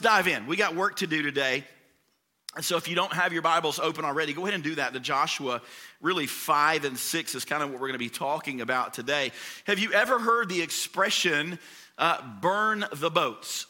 dive in. We got work to do today. And so, if you don't have your Bibles open already, go ahead and do that. The Joshua, really five and six is kind of what we're going to be talking about today. Have you ever heard the expression, uh, burn the boats?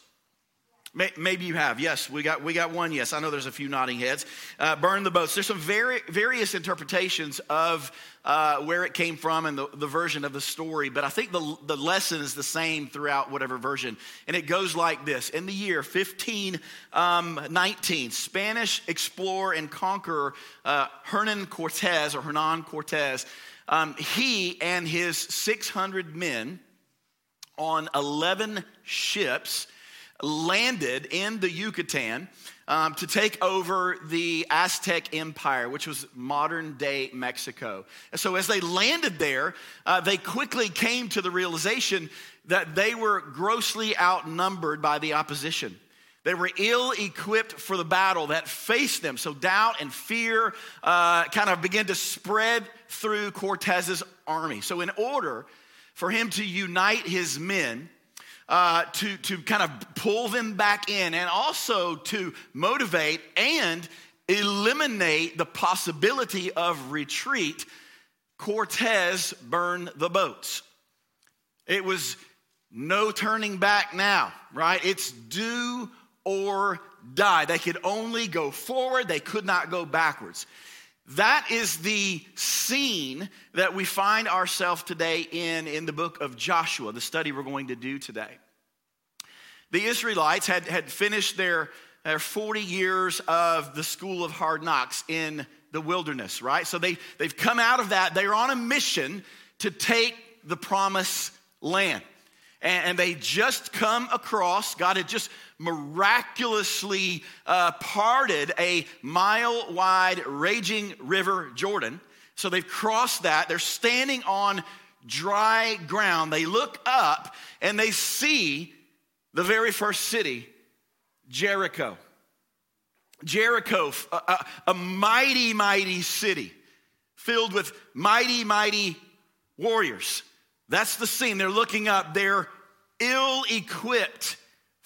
Maybe you have. Yes, we got we got one. Yes, I know there's a few nodding heads. Uh, burn the boats. There's some very various interpretations of uh, where it came from and the, the version of the story, but I think the the lesson is the same throughout whatever version. And it goes like this: In the year 1519, um, Spanish explorer and conqueror uh, Hernan Cortez or Hernan Cortez, um, he and his 600 men on 11 ships landed in the Yucatan um, to take over the Aztec Empire, which was modern day Mexico. And so, as they landed there, uh, they quickly came to the realization that they were grossly outnumbered by the opposition. They were ill equipped for the battle that faced them. So, doubt and fear uh, kind of began to spread through Cortez's army. So, in order for him to unite his men, uh, to, to kind of pull them back in and also to motivate and eliminate the possibility of retreat, Cortez burned the boats. It was no turning back now, right? It's do or die. They could only go forward, they could not go backwards. That is the scene that we find ourselves today in in the book of Joshua, the study we're going to do today. The Israelites had, had finished their, their 40 years of the school of hard knocks in the wilderness, right? So they, they've come out of that. They're on a mission to take the promised land. And, and they just come across, God had just miraculously uh, parted a mile wide raging river Jordan. So they've crossed that. They're standing on dry ground. They look up and they see the very first city, Jericho. Jericho, a, a, a mighty, mighty city filled with mighty, mighty warriors. That's the scene. They're looking up. They're ill equipped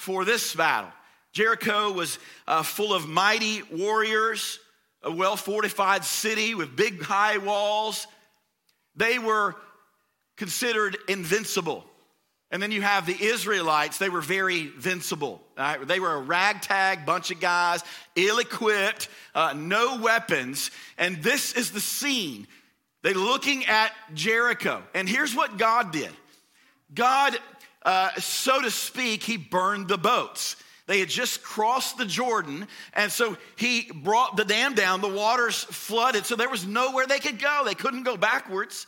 for this battle. Jericho was uh, full of mighty warriors, a well fortified city with big high walls. They were considered invincible. And then you have the Israelites, they were very vincible. Right? They were a ragtag bunch of guys, ill equipped, uh, no weapons. And this is the scene. They're looking at Jericho. And here's what God did God uh, so to speak, he burned the boats. They had just crossed the Jordan, and so he brought the dam down. The waters flooded, so there was nowhere they could go. They couldn't go backwards.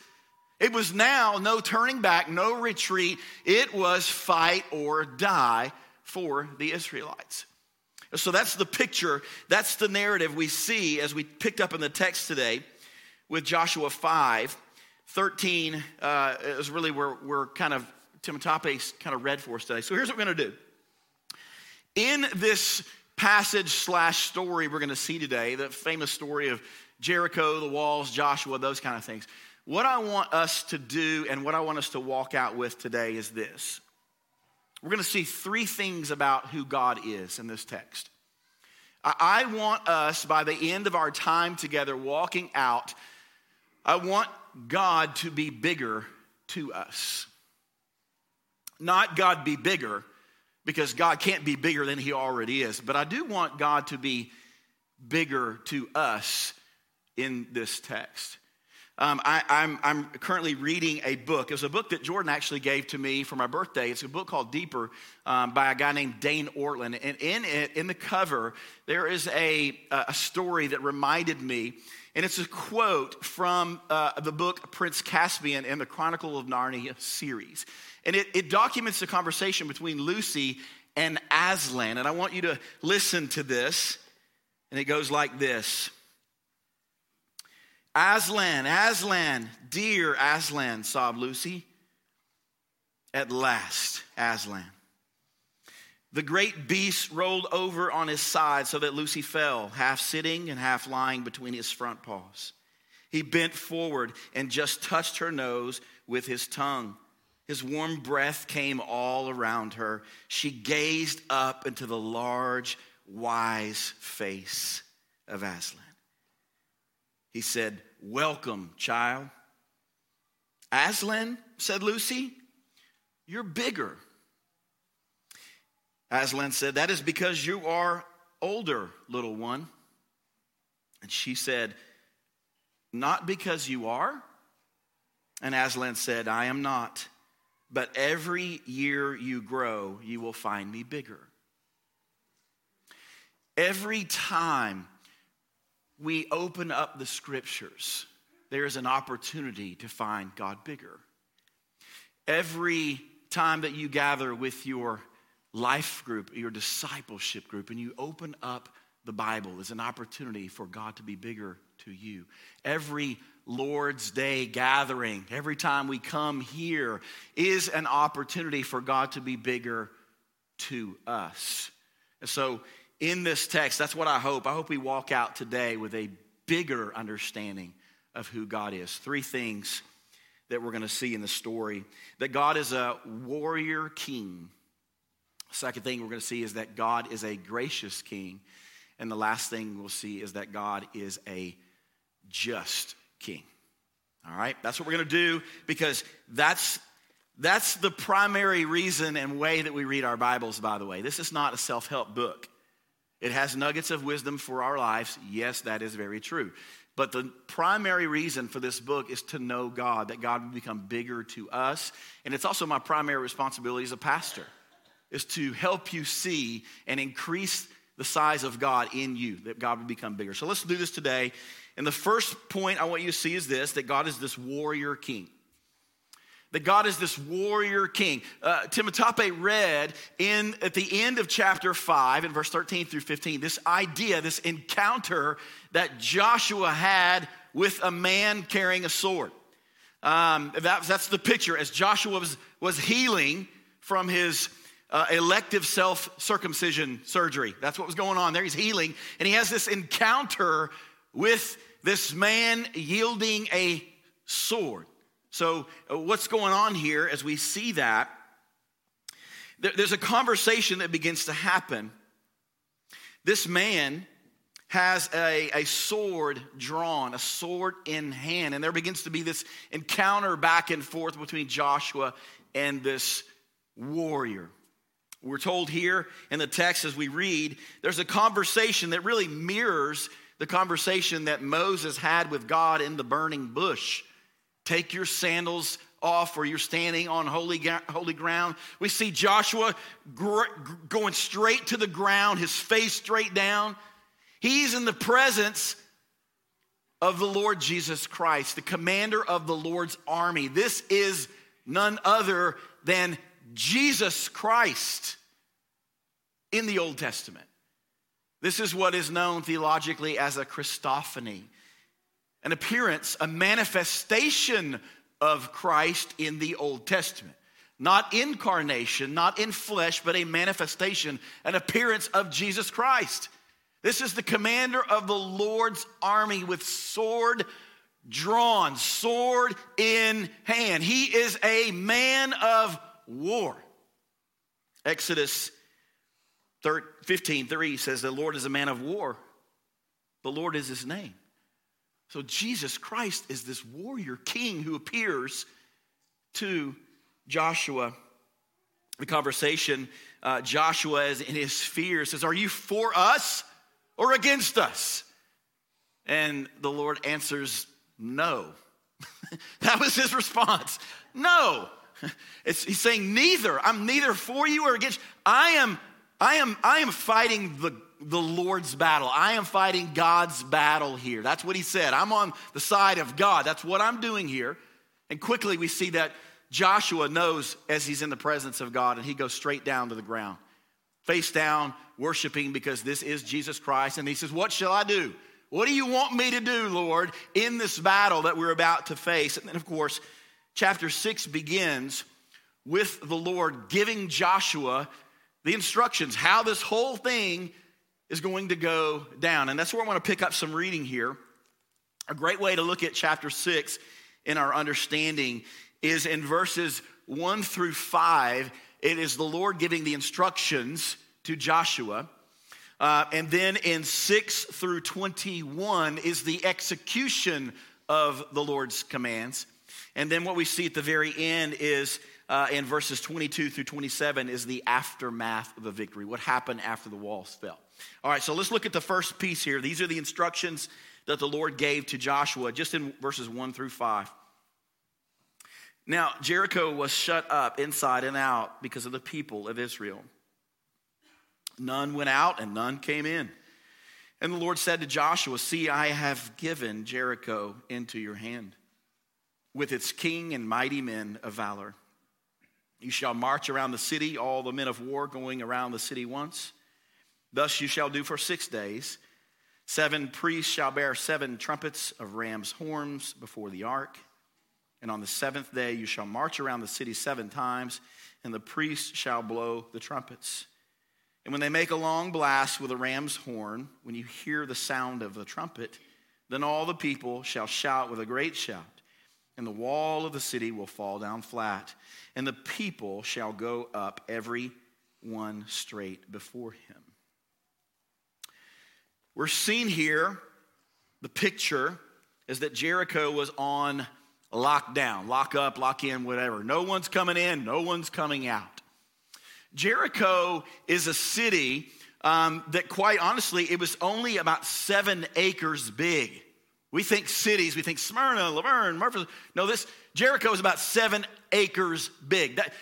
It was now no turning back, no retreat. It was fight or die for the Israelites. So that's the picture, that's the narrative we see as we picked up in the text today with Joshua 5. 13 uh, is really where we're kind of Tim Tape kind of read for us today. So here's what we're going to do. In this passage slash story we're going to see today, the famous story of Jericho, the walls, Joshua, those kind of things. What I want us to do and what I want us to walk out with today is this. We're going to see three things about who God is in this text. I want us, by the end of our time together walking out, I want God to be bigger to us. Not God be bigger, because God can't be bigger than he already is. But I do want God to be bigger to us in this text. Um, I, am currently reading a book. It was a book that Jordan actually gave to me for my birthday. It's a book called Deeper um, by a guy named Dane Ortlund. And in it, in the cover, there is a, a story that reminded me, and it's a quote from uh, the book Prince Caspian in the Chronicle of Narnia series. And it, it documents the conversation between Lucy and Aslan. And I want you to listen to this. And it goes like this Aslan, Aslan, dear Aslan, sobbed Lucy. At last, Aslan. The great beast rolled over on his side so that Lucy fell, half sitting and half lying between his front paws. He bent forward and just touched her nose with his tongue. His warm breath came all around her. She gazed up into the large, wise face of Aslan. He said, Welcome, child. Aslan, said Lucy, you're bigger. Aslan said, That is because you are older, little one. And she said, Not because you are. And Aslan said, I am not. But every year you grow, you will find me bigger. Every time we open up the scriptures, there is an opportunity to find God bigger. Every time that you gather with your life group, your discipleship group, and you open up the Bible is an opportunity for God to be bigger to you. Every Lord's Day gathering, every time we come here, is an opportunity for God to be bigger to us. And so, in this text, that's what I hope. I hope we walk out today with a bigger understanding of who God is. Three things that we're going to see in the story that God is a warrior king. Second thing we're going to see is that God is a gracious king. And the last thing we'll see is that God is a just king. All right? That's what we're going to do because that's that's the primary reason and way that we read our Bibles, by the way. This is not a self help book. It has nuggets of wisdom for our lives. Yes, that is very true. But the primary reason for this book is to know God, that God would become bigger to us. And it's also my primary responsibility as a pastor, is to help you see and increase the size of God in you, that God would become bigger. So let's do this today. And the first point I want you to see is this that God is this warrior king. That God is this warrior king. Uh, Timotape read in at the end of chapter 5, in verse 13 through 15, this idea, this encounter that Joshua had with a man carrying a sword. Um, that, that's the picture as Joshua was, was healing from his uh, elective self circumcision surgery. That's what was going on there. He's healing, and he has this encounter with this man yielding a sword. So, uh, what's going on here as we see that? There's a conversation that begins to happen. This man has a, a sword drawn, a sword in hand, and there begins to be this encounter back and forth between Joshua and this warrior. We're told here in the text as we read, there's a conversation that really mirrors the conversation that Moses had with God in the burning bush. Take your sandals off, or you're standing on holy, holy ground. We see Joshua gr- going straight to the ground, his face straight down. He's in the presence of the Lord Jesus Christ, the commander of the Lord's army. This is none other than Jesus Christ in the Old Testament. This is what is known theologically as a Christophany, an appearance, a manifestation of Christ in the Old Testament. Not incarnation, not in flesh, but a manifestation, an appearance of Jesus Christ. This is the commander of the Lord's army with sword drawn, sword in hand. He is a man of war. Exodus 15 3 says, The Lord is a man of war, the Lord is his name. So Jesus Christ is this warrior king who appears to Joshua. The conversation, uh, Joshua is in his fear says, Are you for us or against us? And the Lord answers, No. that was his response. No. It's, he's saying, neither. I'm neither for you or against. I am, I am, I am fighting the, the Lord's battle. I am fighting God's battle here. That's what he said. I'm on the side of God. That's what I'm doing here. And quickly we see that Joshua knows as he's in the presence of God and he goes straight down to the ground, face down, worshiping because this is Jesus Christ. And he says, What shall I do? What do you want me to do, Lord, in this battle that we're about to face? And then, of course, chapter 6 begins with the Lord giving Joshua the instructions, how this whole thing is going to go down. And that's where I want to pick up some reading here. A great way to look at chapter 6 in our understanding is in verses 1 through 5, it is the Lord giving the instructions to Joshua. Uh, and then in 6 through 21 is the execution of the Lord's commands. And then what we see at the very end is uh, in verses 22 through 27 is the aftermath of a victory, what happened after the walls fell. All right, so let's look at the first piece here. These are the instructions that the Lord gave to Joshua, just in verses 1 through 5. Now, Jericho was shut up inside and out because of the people of Israel. None went out and none came in. And the Lord said to Joshua, See, I have given Jericho into your hand with its king and mighty men of valor. You shall march around the city, all the men of war going around the city once. Thus you shall do for six days. Seven priests shall bear seven trumpets of ram's horns before the ark. And on the seventh day you shall march around the city seven times, and the priests shall blow the trumpets. And when they make a long blast with a ram's horn, when you hear the sound of the trumpet, then all the people shall shout with a great shout, and the wall of the city will fall down flat, and the people shall go up every one straight before him. We're seeing here the picture is that Jericho was on lockdown, lock up, lock in, whatever. No one's coming in, no one's coming out. Jericho is a city um, that, quite honestly, it was only about seven acres big. We think cities, we think Smyrna, La Vergne, Murphy. No, this Jericho is about seven acres big. That,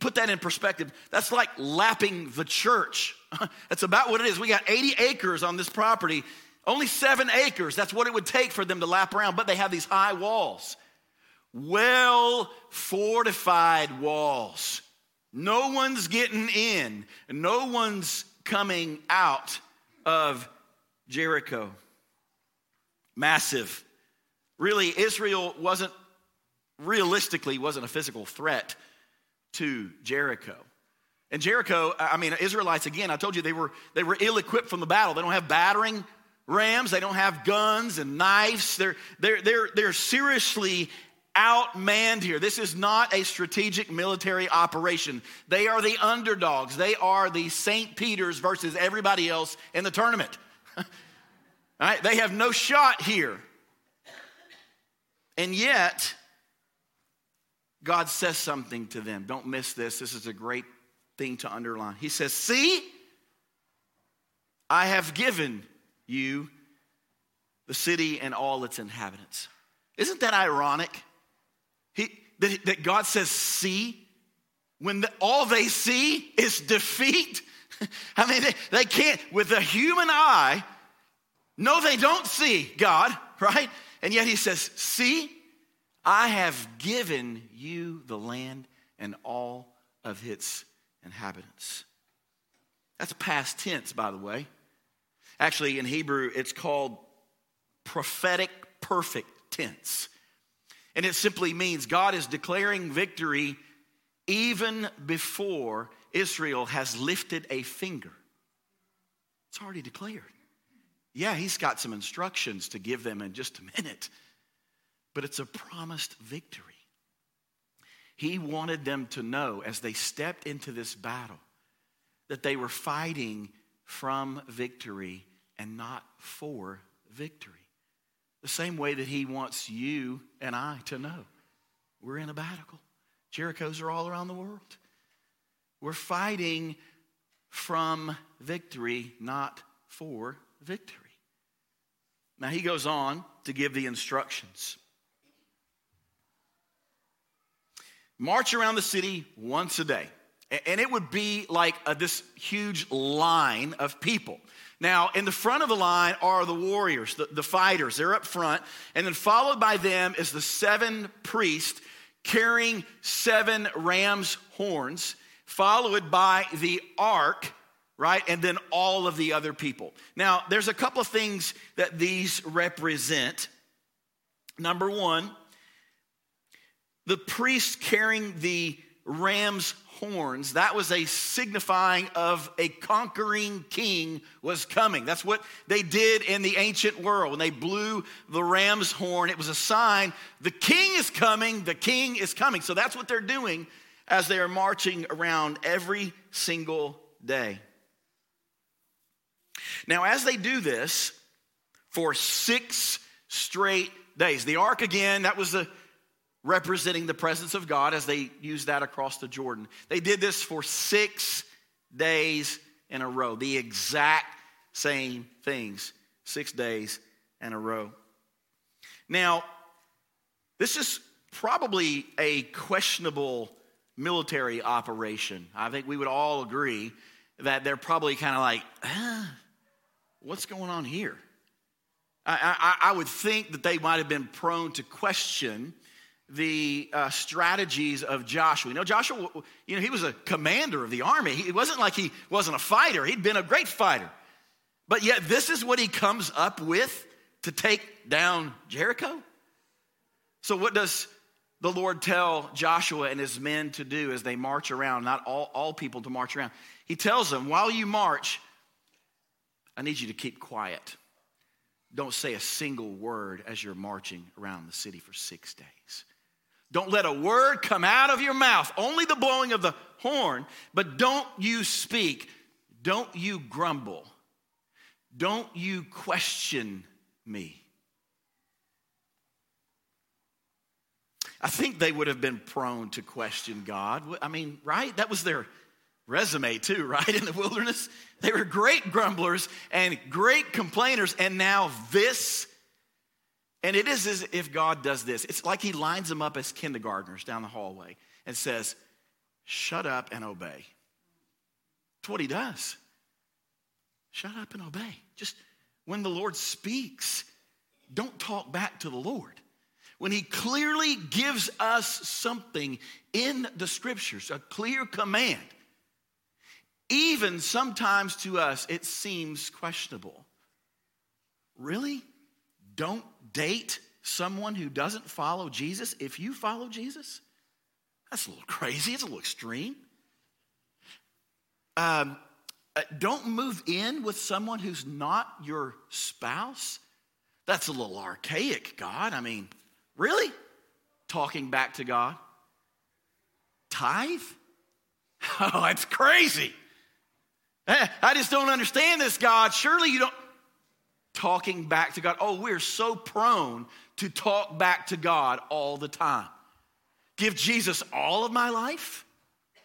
put that in perspective. That's like lapping the church. That's about what it is. We got 80 acres on this property, only seven acres. That's what it would take for them to lap around, but they have these high walls, well fortified walls. No one's getting in, no one's coming out of Jericho. Massive. Really, Israel wasn't realistically wasn't a physical threat to Jericho. And Jericho, I mean, Israelites, again, I told you they were, they were ill equipped from the battle. They don't have battering rams, they don't have guns and knives. They're, they're, they're, they're seriously outmanned here. This is not a strategic military operation. They are the underdogs. They are the St. Peter's versus everybody else in the tournament. Right? They have no shot here. And yet, God says something to them. Don't miss this. This is a great thing to underline. He says, See, I have given you the city and all its inhabitants. Isn't that ironic? He, that, that God says, see, when the, all they see is defeat. I mean, they, they can't, with the human eye, no, they don't see God, right? And yet he says, see, I have given you the land and all of its inhabitants. That's past tense, by the way. Actually, in Hebrew, it's called prophetic perfect tense. And it simply means God is declaring victory even before Israel has lifted a finger. It's already declared. Yeah, he's got some instructions to give them in just a minute, but it's a promised victory. He wanted them to know as they stepped into this battle that they were fighting from victory and not for victory. The same way that he wants you and I to know. We're in a battle. Jerichos are all around the world. We're fighting from victory, not for victory. Now he goes on to give the instructions. March around the city once a day. And it would be like a, this huge line of people. Now, in the front of the line are the warriors, the, the fighters. They're up front. And then followed by them is the seven priests carrying seven ram's horns, followed by the ark, right? And then all of the other people. Now, there's a couple of things that these represent. Number one, the priest carrying the ram's horns, that was a signifying of a conquering king was coming. That's what they did in the ancient world. When they blew the ram's horn, it was a sign the king is coming, the king is coming. So that's what they're doing as they are marching around every single day. Now, as they do this for six straight days, the ark again, that was the representing the presence of God as they used that across the Jordan. They did this for six days in a row, the exact same things, six days in a row. Now, this is probably a questionable military operation. I think we would all agree that they're probably kind of like, ah, what's going on here? I, I, I, would think that they might have been prone to question the uh, strategies of Joshua. You know, Joshua, you know, he was a commander of the army. It wasn't like he wasn't a fighter, he'd been a great fighter. But yet, this is what he comes up with to take down Jericho. So, what does the Lord tell Joshua and his men to do as they march around? Not all, all people to march around. He tells them, while you march, I need you to keep quiet. Don't say a single word as you're marching around the city for six days. Don't let a word come out of your mouth, only the blowing of the horn, but don't you speak. Don't you grumble. Don't you question me. I think they would have been prone to question God. I mean, right? That was their resume, too, right? In the wilderness. They were great grumblers and great complainers, and now this and it is as if God does this. It's like He lines them up as kindergartners down the hallway and says, Shut up and obey. That's what He does. Shut up and obey. Just when the Lord speaks, don't talk back to the Lord. When He clearly gives us something in the scriptures, a clear command, even sometimes to us it seems questionable. Really? Don't date someone who doesn't follow Jesus if you follow Jesus? That's a little crazy. It's a little extreme. Um, uh, don't move in with someone who's not your spouse. That's a little archaic, God. I mean, really? Talking back to God? Tithe? Oh, that's crazy. I just don't understand this, God. Surely you don't talking back to God. Oh, we're so prone to talk back to God all the time. Give Jesus all of my life?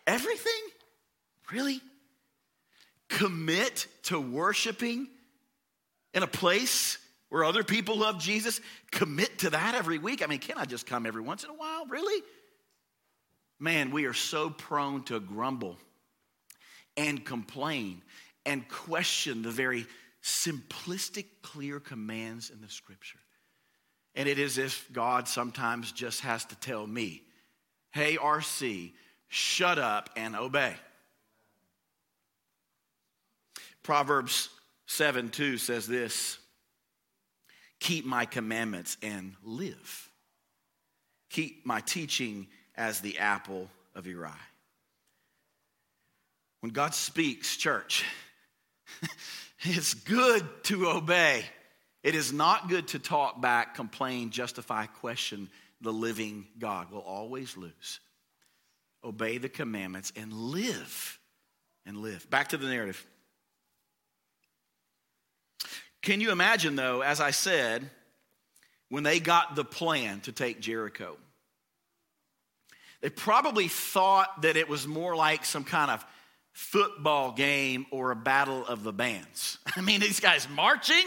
Everything? Really? Commit to worshiping in a place where other people love Jesus? Commit to that every week? I mean, can I just come every once in a while? Really? Man, we are so prone to grumble and complain and question the very simplistic, clear commands in the scripture. And it is if God sometimes just has to tell me, hey, RC, shut up and obey. Proverbs 7 2 says this Keep my commandments and live. Keep my teaching as the apple of your eye. When God speaks, church, It's good to obey. It is not good to talk back, complain, justify, question the living God. Will always lose. Obey the commandments and live. And live. Back to the narrative. Can you imagine, though, as I said, when they got the plan to take Jericho? They probably thought that it was more like some kind of football game or a battle of the bands. I mean, these guys marching?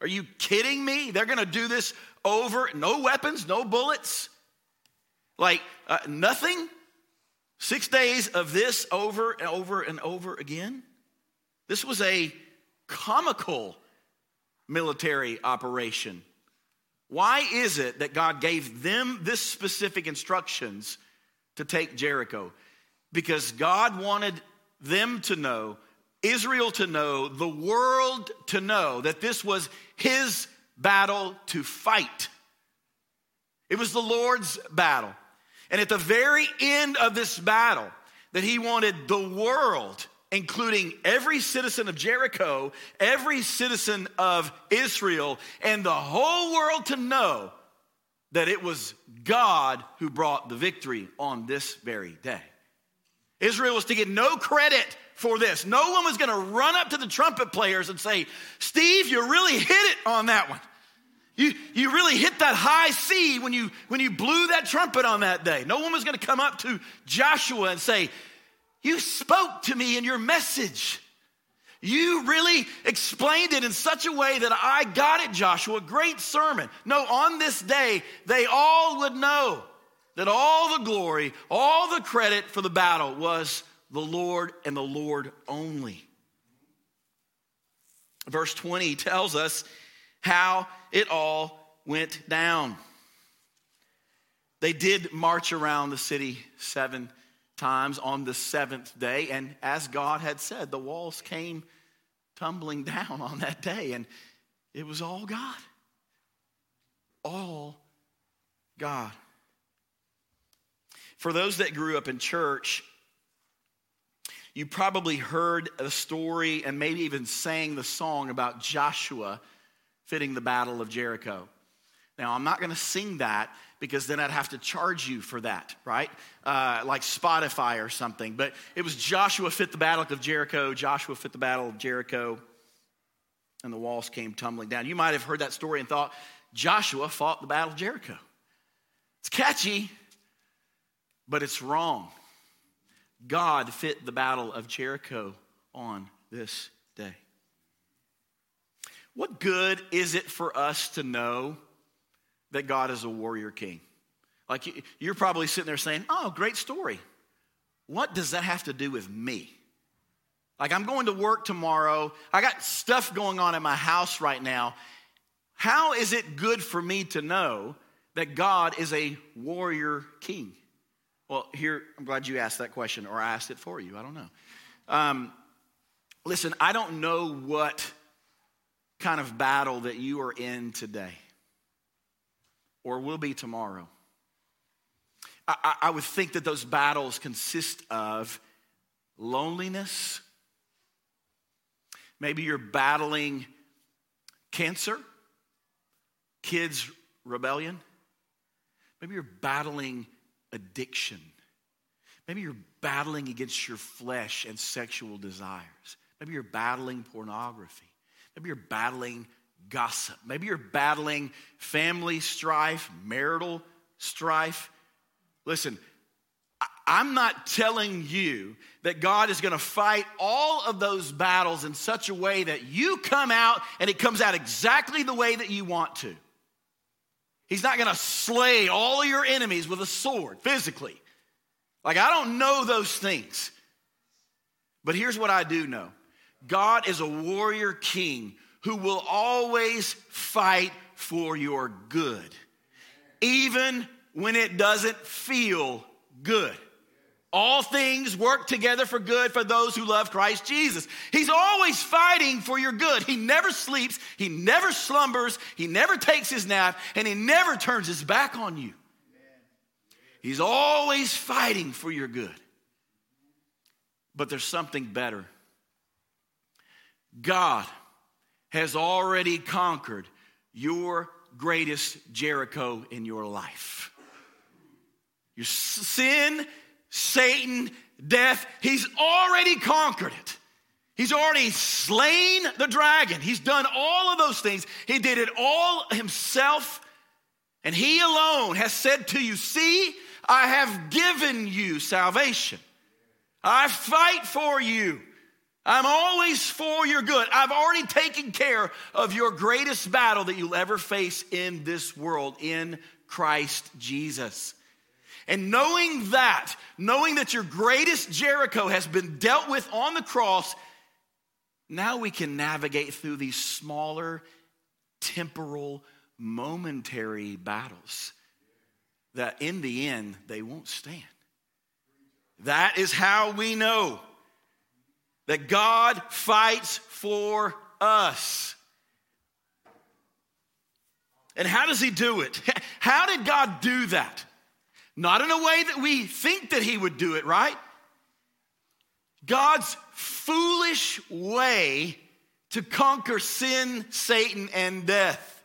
Are you kidding me? They're going to do this over, no weapons, no bullets, like uh, nothing. Six days of this over and over and over again. This was a comical military operation. Why is it that God gave them this specific instructions to take Jericho? Because God wanted them to know, Israel to know, the world to know that this was his battle to fight. It was the Lord's battle. And at the very end of this battle, that he wanted the world, including every citizen of Jericho, every citizen of Israel, and the whole world to know that it was God who brought the victory on this very day. Israel was to get no credit for this. No one was going to run up to the trumpet players and say, Steve, you really hit it on that one. You, you really hit that high C when you, when you blew that trumpet on that day. No one was going to come up to Joshua and say, You spoke to me in your message. You really explained it in such a way that I got it, Joshua. Great sermon. No, on this day, they all would know that all the glory, all the credit for the battle was the Lord and the Lord only. Verse 20 tells us how it all went down. They did march around the city seven times on the seventh day, and as God had said, the walls came tumbling down on that day, and it was all God. All God. For those that grew up in church, you probably heard a story and maybe even sang the song about Joshua fitting the battle of Jericho. Now, I'm not going to sing that because then I'd have to charge you for that, right? Uh, like Spotify or something. But it was Joshua fit the battle of Jericho, Joshua fit the battle of Jericho, and the walls came tumbling down. You might have heard that story and thought, Joshua fought the battle of Jericho. It's catchy, but it's wrong. God fit the battle of Jericho on this day. What good is it for us to know that God is a warrior king? Like you're probably sitting there saying, Oh, great story. What does that have to do with me? Like I'm going to work tomorrow. I got stuff going on in my house right now. How is it good for me to know that God is a warrior king? Well, here, I'm glad you asked that question, or I asked it for you. I don't know. Um, listen, I don't know what kind of battle that you are in today or will be tomorrow. I, I would think that those battles consist of loneliness. Maybe you're battling cancer, kids' rebellion. Maybe you're battling addiction. Maybe you're battling against your flesh and sexual desires. Maybe you're battling pornography. Maybe you're battling gossip. Maybe you're battling family strife, marital strife. Listen, I'm not telling you that God is going to fight all of those battles in such a way that you come out and it comes out exactly the way that you want to. He's not going to slay all of your enemies with a sword physically. Like, I don't know those things. But here's what I do know God is a warrior king who will always fight for your good, even when it doesn't feel good. All things work together for good for those who love Christ Jesus. He's always fighting for your good. He never sleeps, he never slumbers, he never takes his nap, and he never turns his back on you. He's always fighting for your good. But there's something better. God has already conquered your greatest Jericho in your life. Your sin Satan, death, he's already conquered it. He's already slain the dragon. He's done all of those things. He did it all himself. And he alone has said to you, See, I have given you salvation. I fight for you. I'm always for your good. I've already taken care of your greatest battle that you'll ever face in this world in Christ Jesus. And knowing that, knowing that your greatest Jericho has been dealt with on the cross, now we can navigate through these smaller, temporal, momentary battles that in the end they won't stand. That is how we know that God fights for us. And how does he do it? How did God do that? Not in a way that we think that he would do it, right? God's foolish way to conquer sin, Satan, and death.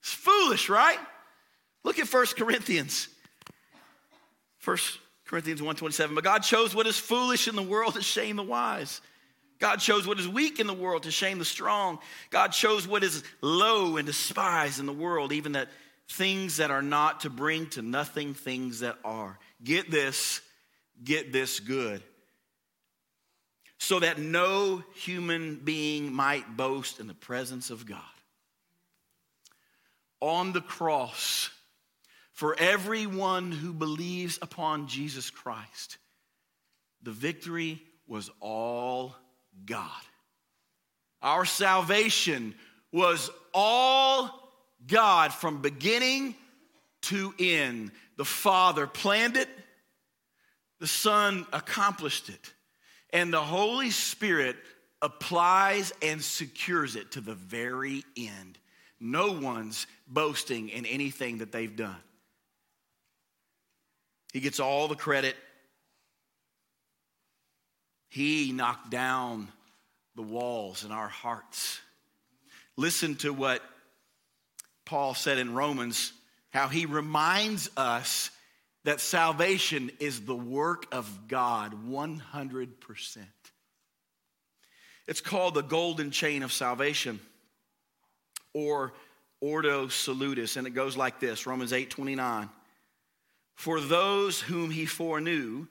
It's foolish, right? Look at 1 Corinthians. 1 Corinthians 127. but God chose what is foolish in the world to shame the wise. God chose what is weak in the world to shame the strong. God chose what is low and despised in the world, even that things that are not to bring to nothing things that are. Get this, get this good. So that no human being might boast in the presence of God. On the cross, for everyone who believes upon Jesus Christ, the victory was all God. Our salvation was all God from beginning to end. The Father planned it, the Son accomplished it, and the Holy Spirit applies and secures it to the very end. No one's boasting in anything that they've done. He gets all the credit. He knocked down the walls in our hearts. Listen to what Paul said in Romans, how he reminds us that salvation is the work of God 100%. It's called the golden chain of salvation or ordo salutis and it goes like this Romans 8:29 For those whom he foreknew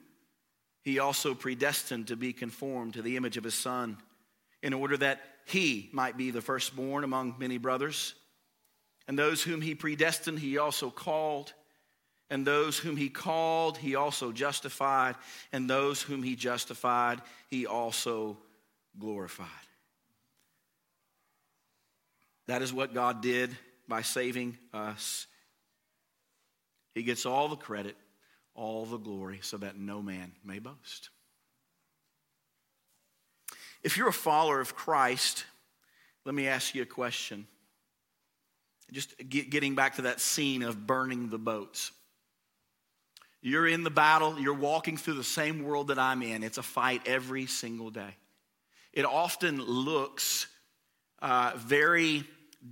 he also predestined to be conformed to the image of his son in order that he might be the firstborn among many brothers. And those whom he predestined, he also called. And those whom he called, he also justified. And those whom he justified, he also glorified. That is what God did by saving us. He gets all the credit, all the glory, so that no man may boast. If you're a follower of Christ, let me ask you a question. Just get, getting back to that scene of burning the boats. You're in the battle, you're walking through the same world that I'm in. It's a fight every single day. It often looks uh, very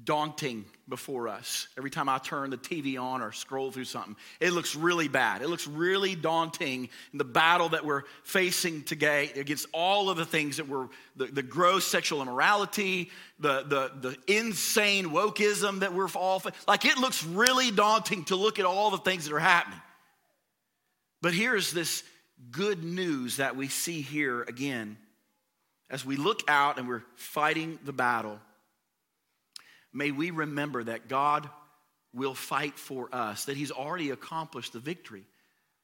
daunting before us. Every time I turn the TV on or scroll through something, it looks really bad. It looks really daunting in the battle that we're facing today against all of the things that we're the, the gross sexual immorality, the, the, the insane wokeism that we're all like it looks really daunting to look at all the things that are happening. But here's this good news that we see here again as we look out and we're fighting the battle may we remember that God will fight for us, that He's already accomplished the victory.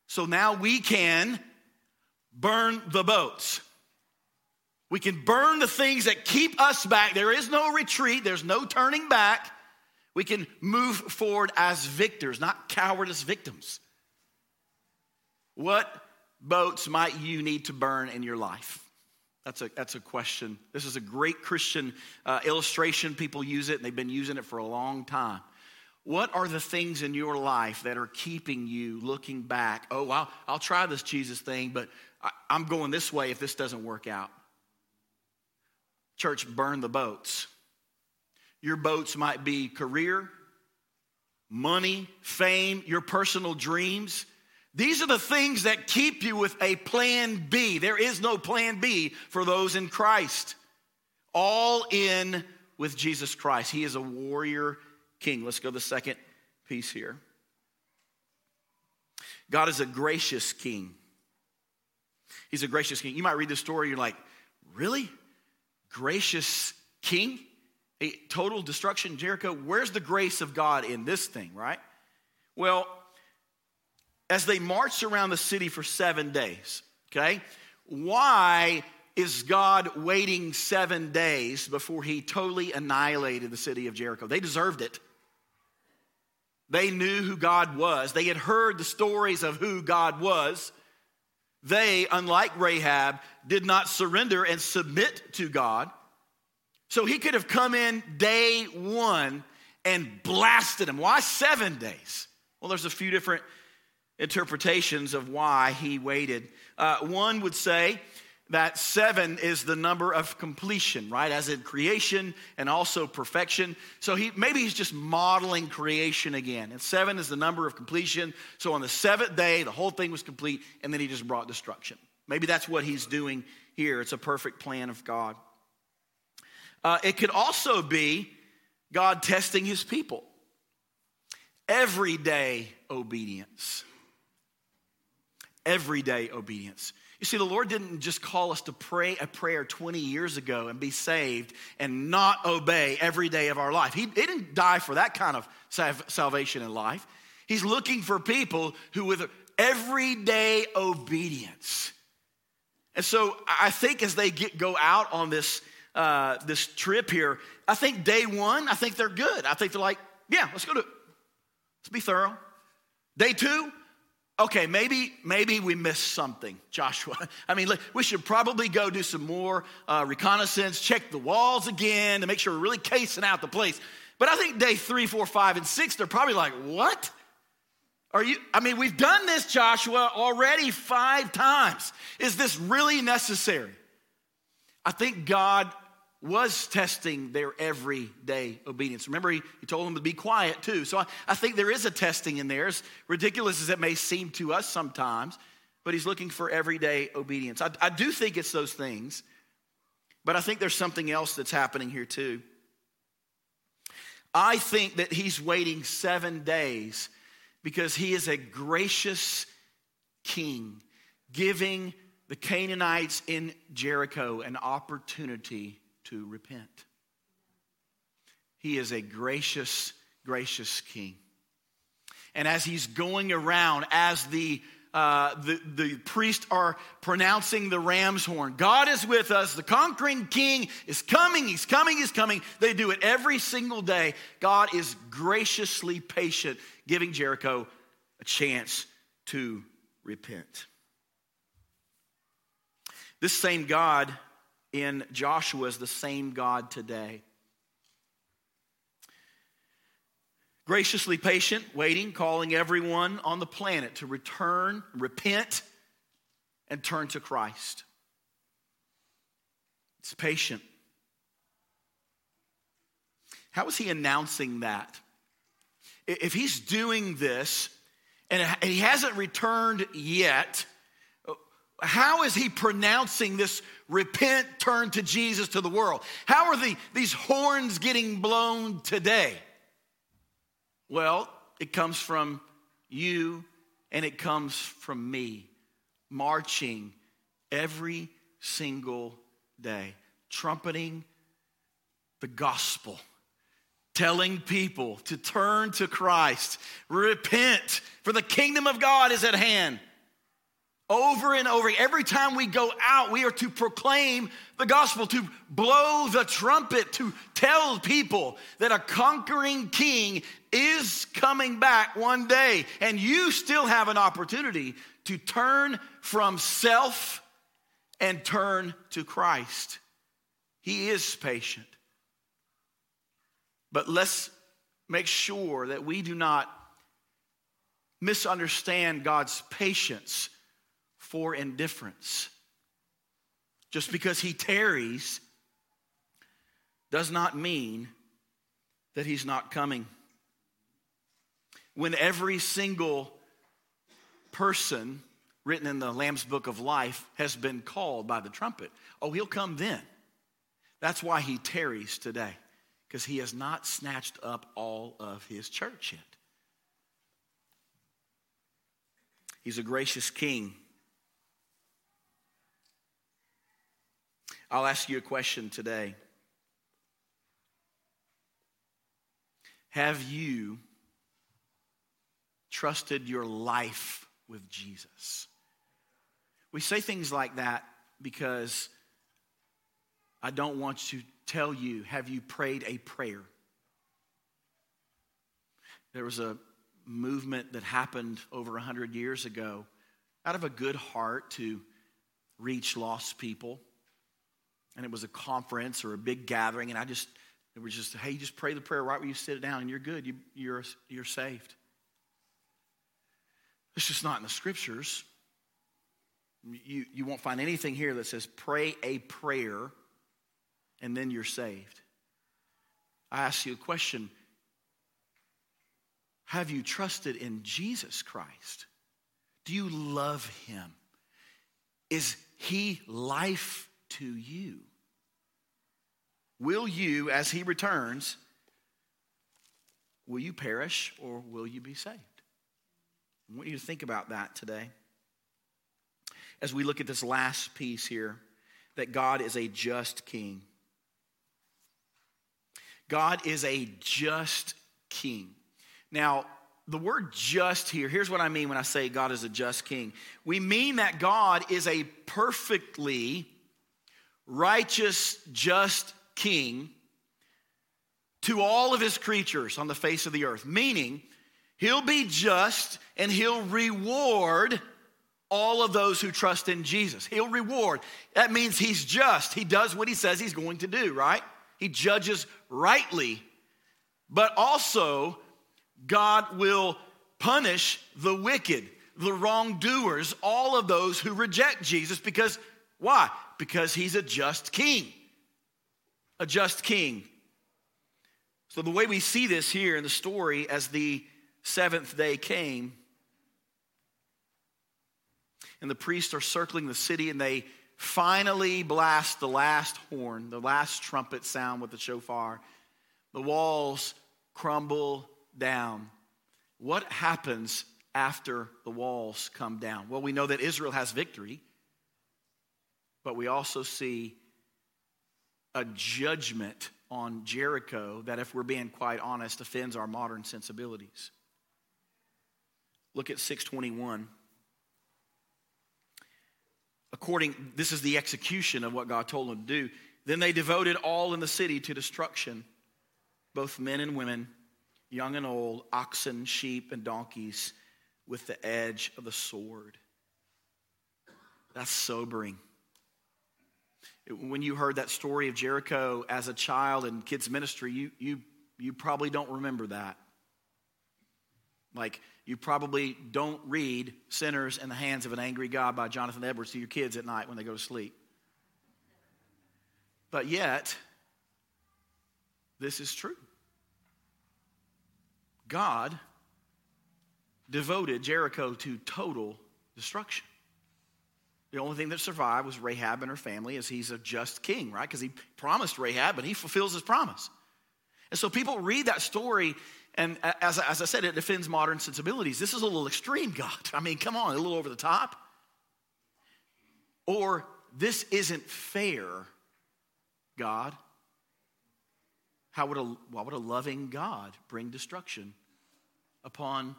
So now we can burn the boats. We can burn the things that keep us back. There is no retreat, there's no turning back. We can move forward as victors, not cowardice victims. What boats might you need to burn in your life? That's a, that's a question. This is a great Christian uh, illustration. People use it, and they've been using it for a long time. What are the things in your life that are keeping you looking back? Oh, I'll, I'll try this Jesus thing, but I, I'm going this way if this doesn't work out. Church, burn the boats. Your boats might be career, money, fame, your personal dreams. These are the things that keep you with a plan B. There is no plan B for those in Christ. All in with Jesus Christ. He is a warrior king. Let's go to the second piece here. God is a gracious king. He's a gracious king. You might read the story, you're like, really? Gracious king? A total destruction, Jericho? Where's the grace of God in this thing, right? Well, as they marched around the city for seven days. Okay? Why is God waiting seven days before he totally annihilated the city of Jericho? They deserved it. They knew who God was, they had heard the stories of who God was. They, unlike Rahab, did not surrender and submit to God. So he could have come in day one and blasted them. Why seven days? Well, there's a few different interpretations of why he waited. Uh, one would say that seven is the number of completion, right? As in creation and also perfection. So he maybe he's just modeling creation again. And seven is the number of completion. So on the seventh day, the whole thing was complete, and then he just brought destruction. Maybe that's what he's doing here. It's a perfect plan of God. Uh, it could also be God testing his people. Everyday obedience. Everyday obedience. You see, the Lord didn't just call us to pray a prayer 20 years ago and be saved and not obey every day of our life. He, he didn't die for that kind of salvation in life. He's looking for people who, with everyday obedience. And so I think as they get, go out on this, uh, this trip here, I think day one, I think they're good. I think they're like, yeah, let's go to it. Let's be thorough. Day two, okay, maybe maybe we missed something, Joshua. I mean, we should probably go do some more uh, reconnaissance, check the walls again to make sure we're really casing out the place. But I think day three, four, five, and six, they're probably like, what? Are you? I mean, we've done this, Joshua, already five times. Is this really necessary? I think God was testing their everyday obedience. Remember, he, he told them to be quiet too. So I, I think there is a testing in there, as ridiculous as it may seem to us sometimes, but he's looking for everyday obedience. I, I do think it's those things, but I think there's something else that's happening here too. I think that he's waiting seven days because he is a gracious king, giving the Canaanites in Jericho an opportunity to repent. He is a gracious, gracious king. And as he's going around, as the uh, the, the priests are pronouncing the ram's horn. God is with us. The conquering king is coming. He's coming. He's coming. They do it every single day. God is graciously patient, giving Jericho a chance to repent. This same God in Joshua is the same God today. Graciously patient, waiting, calling everyone on the planet to return, repent, and turn to Christ. It's patient. How is he announcing that? If he's doing this and he hasn't returned yet, how is he pronouncing this repent, turn to Jesus to the world? How are the, these horns getting blown today? Well, it comes from you and it comes from me marching every single day, trumpeting the gospel, telling people to turn to Christ, repent, for the kingdom of God is at hand. Over and over, every time we go out, we are to proclaim the gospel, to blow the trumpet, to tell people that a conquering king is coming back one day. And you still have an opportunity to turn from self and turn to Christ. He is patient. But let's make sure that we do not misunderstand God's patience for indifference. Just because he tarries does not mean that he's not coming. When every single person written in the Lamb's Book of Life has been called by the trumpet, oh, he'll come then. That's why he tarries today, because he has not snatched up all of his church yet. He's a gracious king. I'll ask you a question today. Have you trusted your life with Jesus? We say things like that because I don't want to tell you, have you prayed a prayer? There was a movement that happened over 100 years ago out of a good heart to reach lost people and it was a conference or a big gathering, and I just, it was just, hey, just pray the prayer right where you sit down, and you're good. You, you're, you're saved. It's just not in the scriptures. You, you won't find anything here that says pray a prayer and then you're saved. I ask you a question Have you trusted in Jesus Christ? Do you love him? Is he life to you? Will you, as he returns, will you perish or will you be saved? I want you to think about that today. As we look at this last piece here, that God is a just king. God is a just king. Now, the word just here, here's what I mean when I say God is a just king. We mean that God is a perfectly righteous, just king to all of his creatures on the face of the earth, meaning he'll be just and he'll reward all of those who trust in Jesus. He'll reward. That means he's just. He does what he says he's going to do, right? He judges rightly. But also, God will punish the wicked, the wrongdoers, all of those who reject Jesus because why? Because he's a just king. A just king. So, the way we see this here in the story as the seventh day came, and the priests are circling the city and they finally blast the last horn, the last trumpet sound with the shofar. The walls crumble down. What happens after the walls come down? Well, we know that Israel has victory, but we also see a judgment on Jericho that, if we're being quite honest, offends our modern sensibilities. Look at 621 according this is the execution of what god told them to do. Then they devoted all in the city to destruction both men and women young and old oxen sheep and donkeys with the edge of the sword. That's sobering when you heard that story of jericho as a child in kids ministry you, you, you probably don't remember that like you probably don't read Sinners in the Hands of an Angry God by Jonathan Edwards to your kids at night when they go to sleep. But yet, this is true. God devoted Jericho to total destruction. The only thing that survived was Rahab and her family, as he's a just king, right? Because he promised Rahab, and he fulfills his promise. And so people read that story and as, as I said, it defends modern sensibilities. This is a little extreme, God. I mean, come on, a little over the top. Or this isn't fair, God. How would a, why would a loving God bring destruction upon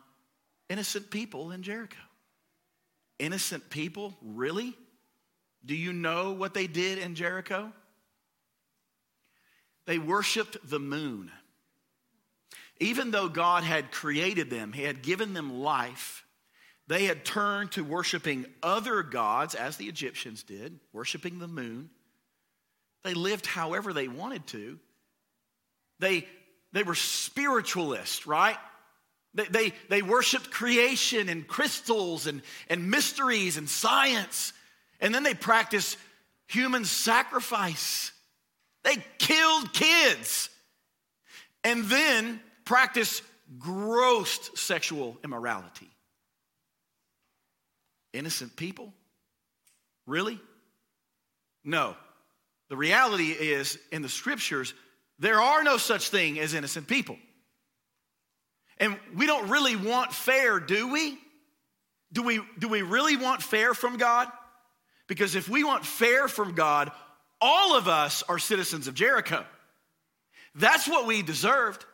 innocent people in Jericho? Innocent people? Really? Do you know what they did in Jericho? They worshiped the moon. Even though God had created them, He had given them life, they had turned to worshiping other gods, as the Egyptians did, worshiping the moon. They lived however they wanted to. They, they were spiritualists, right? They, they, they worshiped creation and crystals and, and mysteries and science. And then they practiced human sacrifice. They killed kids. And then practice gross sexual immorality. Innocent people? Really? No. The reality is, in the scriptures, there are no such thing as innocent people. And we don't really want fair, do we? Do we, do we really want fair from God? Because if we want fair from God, all of us are citizens of Jericho. That's what we deserved.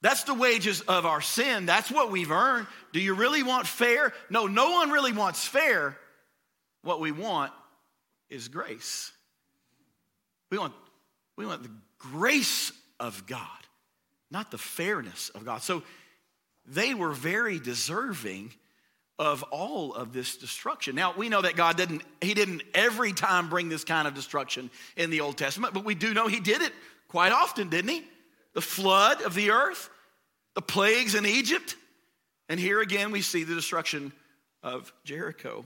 That's the wages of our sin. That's what we've earned. Do you really want fair? No, no one really wants fair. What we want is grace. We want, we want the grace of God, not the fairness of God. So they were very deserving of all of this destruction. Now, we know that God didn't, He didn't every time bring this kind of destruction in the Old Testament, but we do know He did it quite often, didn't He? the flood of the earth, the plagues in Egypt, and here again we see the destruction of Jericho.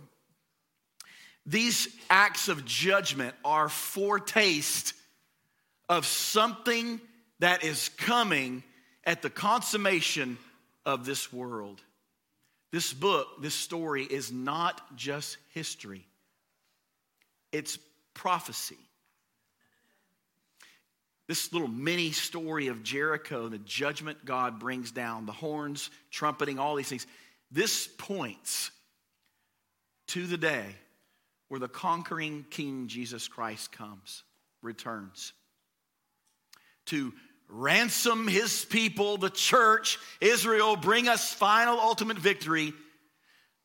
These acts of judgment are foretaste of something that is coming at the consummation of this world. This book, this story is not just history, it's prophecy. This little mini story of Jericho, the judgment God brings down, the horns, trumpeting, all these things, this points to the day where the conquering King Jesus Christ comes, returns to ransom his people, the church, Israel, bring us final ultimate victory,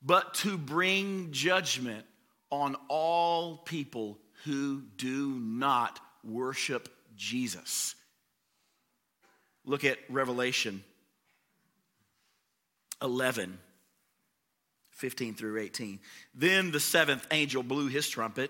but to bring judgment on all people who do not worship Jesus. Look at Revelation 11, 15 through 18. Then the seventh angel blew his trumpet,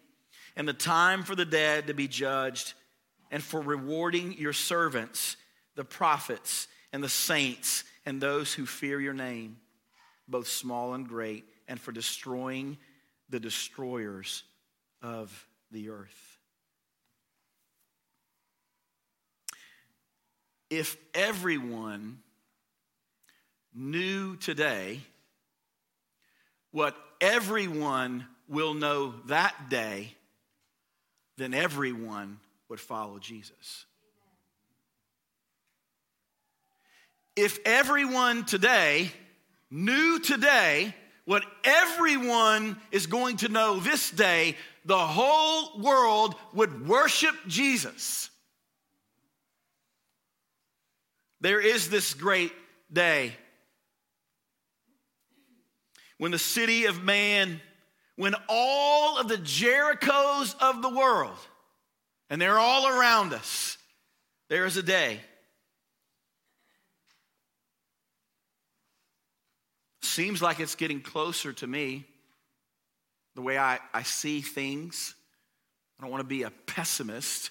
and the time for the dead to be judged, and for rewarding your servants, the prophets and the saints, and those who fear your name, both small and great, and for destroying the destroyers of the earth. if everyone knew today what everyone will know that day, then everyone would follow Jesus. If everyone today knew today what everyone is going to know this day, the whole world would worship Jesus. There is this great day when the city of man, when all of the Jerichos of the world, and they're all around us, there is a day. Seems like it's getting closer to me, the way I, I see things. I don't want to be a pessimist,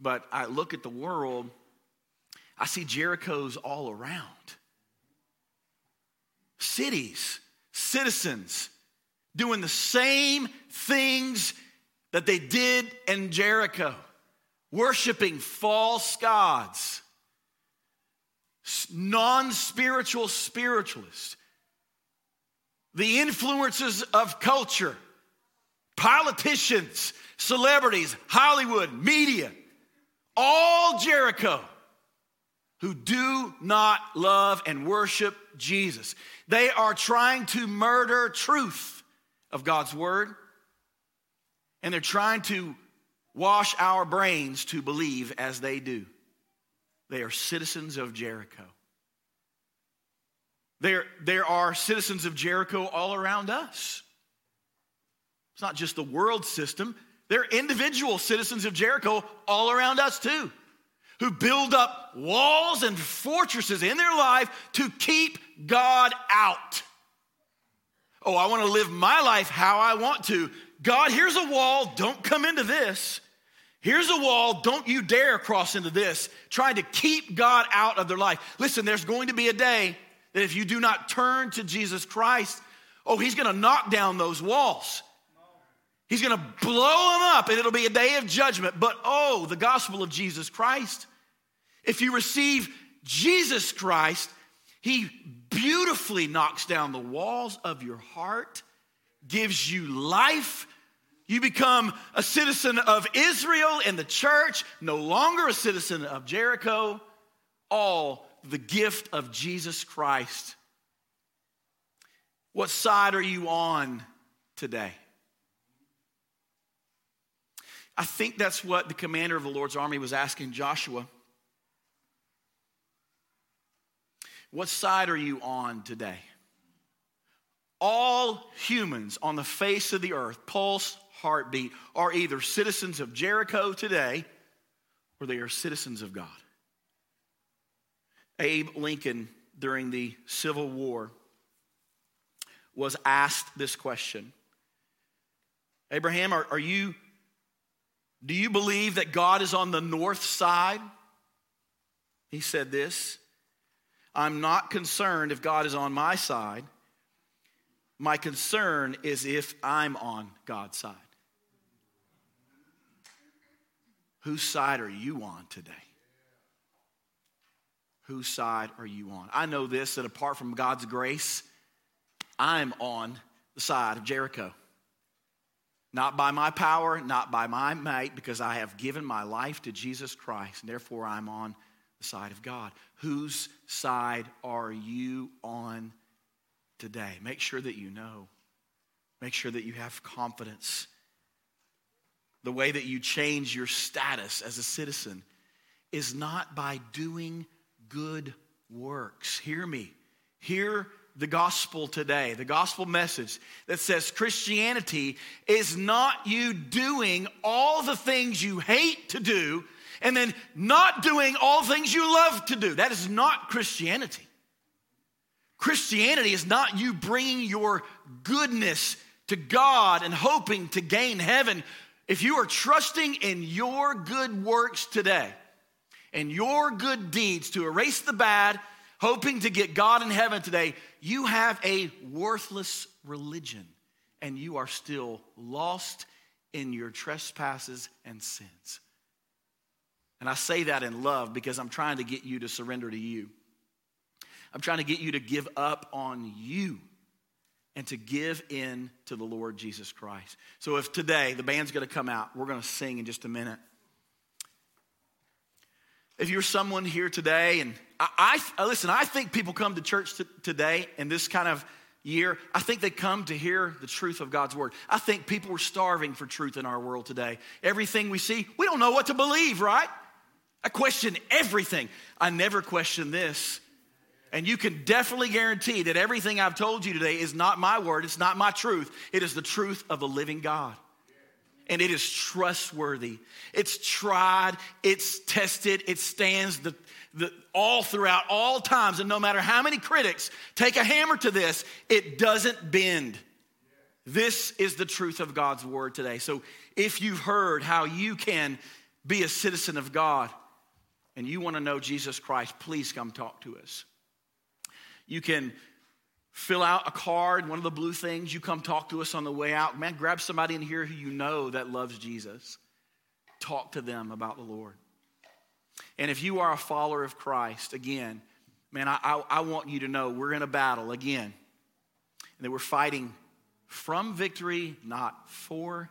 but I look at the world I see Jerichos all around. Cities, citizens doing the same things that they did in Jericho, worshiping false gods, non spiritual spiritualists, the influences of culture, politicians, celebrities, Hollywood, media, all Jericho who do not love and worship Jesus. They are trying to murder truth of God's word, and they're trying to wash our brains to believe as they do. They are citizens of Jericho. There, there are citizens of Jericho all around us. It's not just the world system, there are individual citizens of Jericho all around us too who build up walls and fortresses in their life to keep God out. Oh, I want to live my life how I want to. God, here's a wall, don't come into this. Here's a wall, don't you dare cross into this, trying to keep God out of their life. Listen, there's going to be a day that if you do not turn to Jesus Christ, oh, He's going to knock down those walls. He's going to blow them up, and it'll be a day of judgment. But oh, the gospel of Jesus Christ if you receive Jesus Christ, He beautifully knocks down the walls of your heart, gives you life. You become a citizen of Israel and the church, no longer a citizen of Jericho. All the gift of Jesus Christ. What side are you on today? I think that's what the commander of the Lord's army was asking Joshua. What side are you on today? All humans on the face of the earth, pulse, heartbeat are either citizens of Jericho today or they are citizens of God. Abe Lincoln, during the Civil War, was asked this question Abraham, are, are you, do you believe that God is on the north side? He said this I'm not concerned if God is on my side. My concern is if I'm on God's side. Whose side are you on today? Whose side are you on? I know this that apart from God's grace, I'm on the side of Jericho. Not by my power, not by my might, because I have given my life to Jesus Christ, and therefore I'm on the side of God. Whose side are you on today? Make sure that you know. Make sure that you have confidence. The way that you change your status as a citizen is not by doing good works. Hear me. Hear the gospel today, the gospel message that says Christianity is not you doing all the things you hate to do and then not doing all things you love to do. That is not Christianity. Christianity is not you bringing your goodness to God and hoping to gain heaven. If you are trusting in your good works today and your good deeds to erase the bad, hoping to get God in heaven today, you have a worthless religion and you are still lost in your trespasses and sins. And I say that in love because I'm trying to get you to surrender to you. I'm trying to get you to give up on you and to give in to the Lord Jesus Christ. So if today the band's going to come out, we're going to sing in just a minute. If you're someone here today, and I, I listen, I think people come to church t- today in this kind of year, I think they come to hear the truth of God's word. I think people are starving for truth in our world today. Everything we see, we don't know what to believe, right? I question everything. I never question this. And you can definitely guarantee that everything I've told you today is not my word, it's not my truth. It is the truth of the living God. And it is trustworthy. It's tried, it's tested, it stands the, the, all throughout all times. And no matter how many critics take a hammer to this, it doesn't bend. This is the truth of God's word today. So if you've heard how you can be a citizen of God, and you want to know Jesus Christ, please come talk to us. You can fill out a card, one of the blue things. You come talk to us on the way out. Man, grab somebody in here who you know that loves Jesus. Talk to them about the Lord. And if you are a follower of Christ, again, man, I, I, I want you to know we're in a battle again. And that we're fighting from victory, not for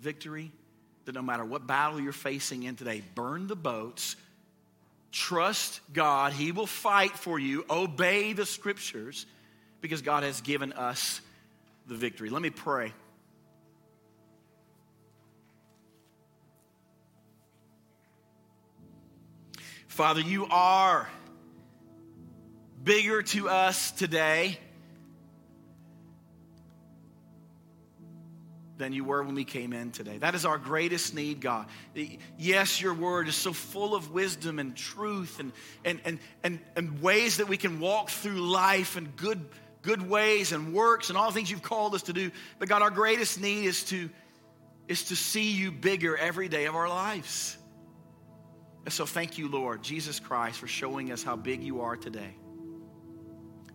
victory. That no matter what battle you're facing in today, burn the boats Trust God. He will fight for you. Obey the scriptures because God has given us the victory. Let me pray. Father, you are bigger to us today than you were when we came in today. That is our greatest need, God. Yes, your word is so full of wisdom and truth and, and, and, and, and ways that we can walk through life and good, good ways and works and all the things you've called us to do. But God, our greatest need is to, is to see you bigger every day of our lives. And so thank you, Lord, Jesus Christ, for showing us how big you are today.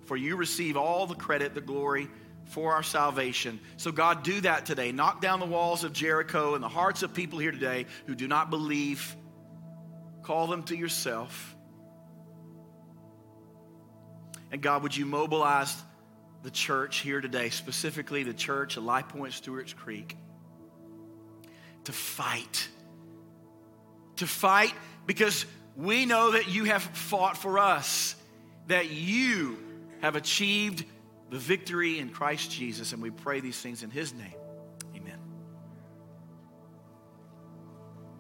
For you receive all the credit, the glory, for our salvation. So, God, do that today. Knock down the walls of Jericho and the hearts of people here today who do not believe. Call them to yourself. And God, would you mobilize the church here today, specifically the church at Life Point Stewart's Creek, to fight? To fight because we know that you have fought for us, that you have achieved the victory in Christ Jesus. And we pray these things in His name.